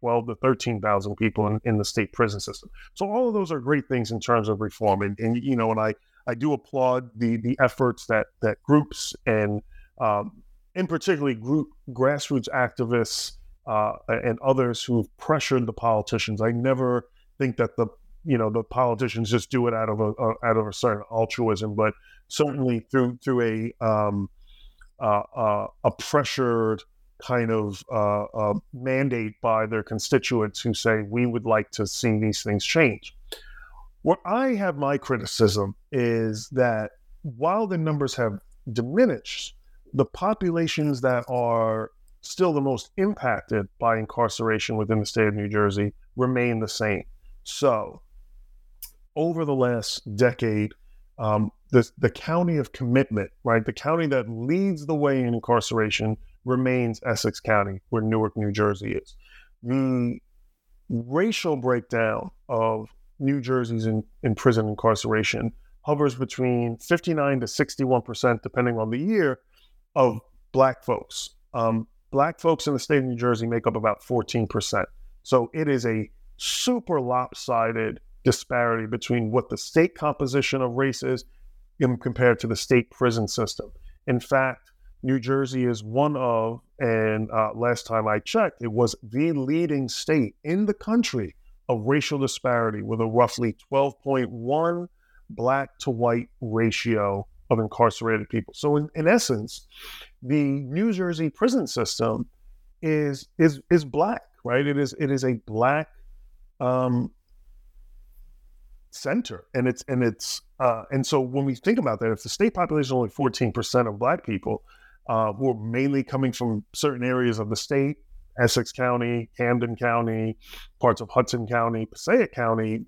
12 to 13,000 people in, in the state prison system. So all of those are great things in terms of reform. And, and you know, and I, I do applaud the, the efforts that, that groups and, um, in particularly group grassroots activists uh, and others who've pressured the politicians. I never think that the you know the politicians just do it out of a, out of a certain altruism, but certainly through through a um, uh, a pressured kind of uh, mandate by their constituents who say we would like to see these things change. Where I have my criticism is that while the numbers have diminished, the populations that are still the most impacted by incarceration within the state of New Jersey remain the same. So, over the last decade, um, the, the county of commitment, right, the county that leads the way in incarceration remains Essex County, where Newark, New Jersey is. The racial breakdown of New Jersey's in, in prison incarceration hovers between 59 to 61%, depending on the year, of black folks. Um, black folks in the state of New Jersey make up about 14%. So it is a super lopsided disparity between what the state composition of race is compared to the state prison system. In fact, New Jersey is one of, and uh, last time I checked, it was the leading state in the country of racial disparity with a roughly 12.1 black to white ratio of incarcerated people. So, in, in essence, the New Jersey prison system is is is black, right? It is it is a black um, center, and it's and it's uh, and so when we think about that, if the state population is only fourteen percent of black people, uh, who are mainly coming from certain areas of the state, Essex County, Camden County, parts of Hudson County, Passaic County,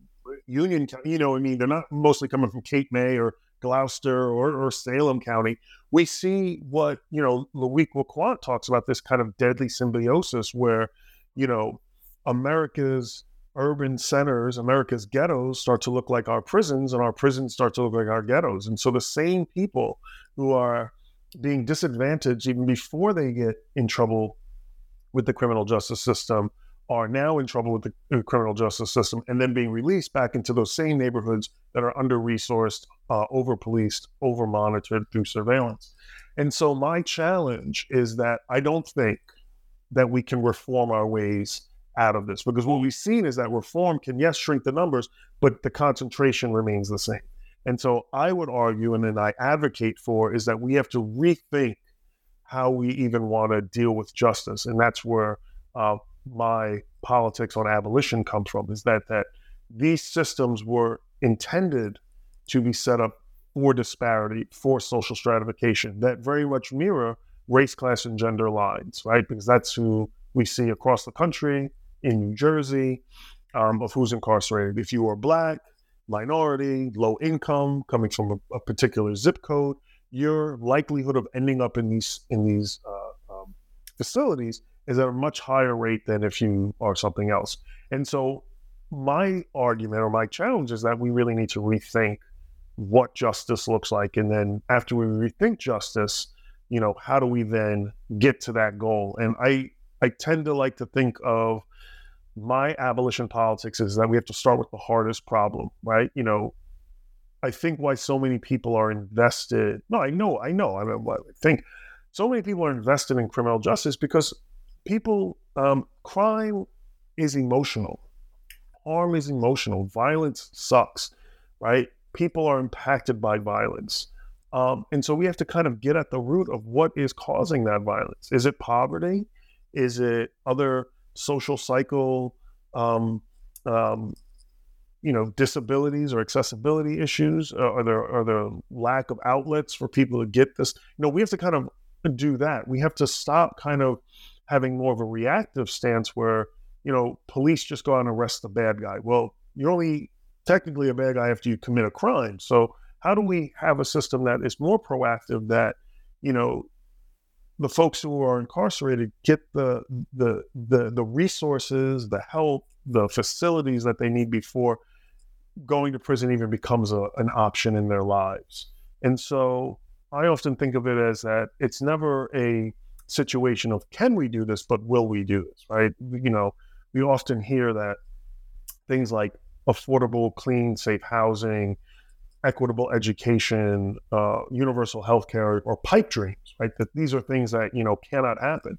Union County. You know, I mean, they're not mostly coming from Cape May or Gloucester or, or Salem County. We see what you know. Loic Wacquant talks about this kind of deadly symbiosis where, you know, America's urban centers, America's ghettos start to look like our prisons, and our prisons start to look like our ghettos. And so the same people who are being disadvantaged even before they get in trouble with the criminal justice system are now in trouble with the criminal justice system and then being released back into those same neighborhoods that are under resourced, uh, over policed, over monitored through surveillance. And so, my challenge is that I don't think that we can reform our ways out of this because what we've seen is that reform can, yes, shrink the numbers, but the concentration remains the same. And so, I would argue, and then I advocate for, is that we have to rethink how we even want to deal with justice. And that's where uh, my politics on abolition comes from is that that these systems were intended to be set up for disparity, for social stratification that very much mirror race, class, and gender lines, right? Because that's who we see across the country in New Jersey um, of who's incarcerated. If you are black, minority, low income, coming from a, a particular zip code, your likelihood of ending up in these in these uh, um, facilities is at a much higher rate than if you are something else. And so, my argument or my challenge is that we really need to rethink what justice looks like. And then, after we rethink justice, you know, how do we then get to that goal? And I, I tend to like to think of my abolition politics is that we have to start with the hardest problem, right? You know, I think why so many people are invested. No, I know, I know. I, mean, I think so many people are invested in criminal justice because people, um, crime is emotional. Harm is emotional. Violence sucks, right? People are impacted by violence. Um, and so we have to kind of get at the root of what is causing that violence. Is it poverty? Is it other social cycle, um, um, you know, disabilities or accessibility issues? Uh, are there are there lack of outlets for people to get this? You know, we have to kind of do that. We have to stop kind of having more of a reactive stance where, you know, police just go out and arrest the bad guy. Well, you're only technically a bad guy after you commit a crime. So how do we have a system that is more proactive that, you know, the folks who are incarcerated get the the the the resources, the help, the facilities that they need before going to prison even becomes a, an option in their lives. And so I often think of it as that it's never a situation of can we do this, but will we do this, right? You know, we often hear that things like affordable, clean, safe housing, equitable education, uh, universal health care, or pipe dreams, right? That these are things that, you know, cannot happen.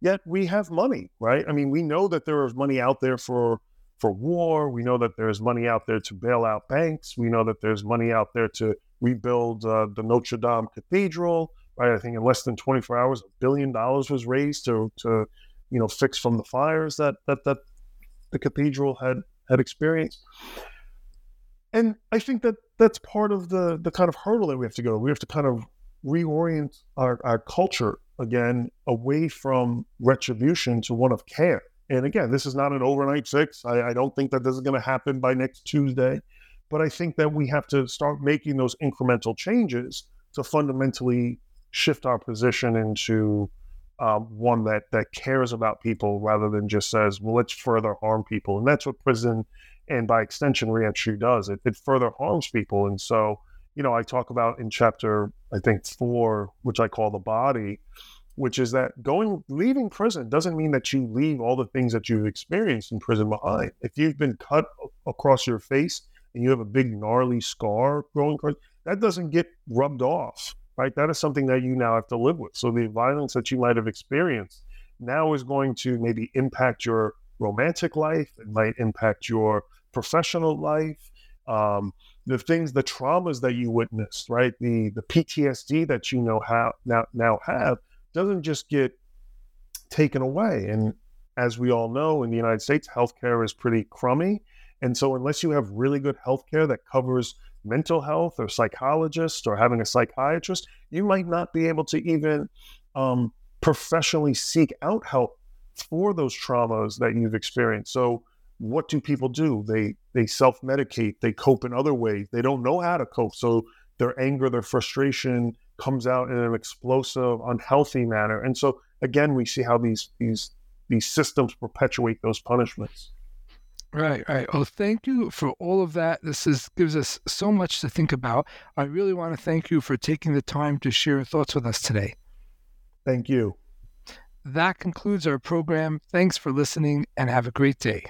Yet we have money, right? I mean, we know that there is money out there for for war. We know that there's money out there to bail out banks. We know that there's money out there to rebuild uh, the Notre Dame Cathedral. I think in less than 24 hours, a billion dollars was raised to to you know fix from the fires that that that the cathedral had had experienced. And I think that that's part of the the kind of hurdle that we have to go. We have to kind of reorient our, our culture again away from retribution to one of care. And again, this is not an overnight fix. I, I don't think that this is going to happen by next Tuesday. But I think that we have to start making those incremental changes to fundamentally shift our position into um, one that that cares about people rather than just says, "Well, let's further harm people." And that's what prison and by extension reentry does. It it further harms people. And so, you know, I talk about in chapter I think four, which I call the body, which is that going leaving prison doesn't mean that you leave all the things that you've experienced in prison behind. If you've been cut across your face and you have a big gnarly scar growing that doesn't get rubbed off, right? That is something that you now have to live with. So the violence that you might have experienced now is going to maybe impact your romantic life. It might impact your professional life. Um, the things, the traumas that you witnessed, right? The the PTSD that you know how now now have doesn't just get taken away. And as we all know, in the United States, healthcare is pretty crummy. And so, unless you have really good healthcare that covers mental health or psychologist or having a psychiatrist, you might not be able to even um, professionally seek out help for those traumas that you've experienced. So, what do people do? They they self medicate. They cope in other ways. They don't know how to cope. So their anger, their frustration, comes out in an explosive, unhealthy manner. And so again, we see how these these these systems perpetuate those punishments. Right, right. Oh, thank you for all of that. This is gives us so much to think about. I really want to thank you for taking the time to share your thoughts with us today. Thank you. That concludes our program. Thanks for listening and have a great day.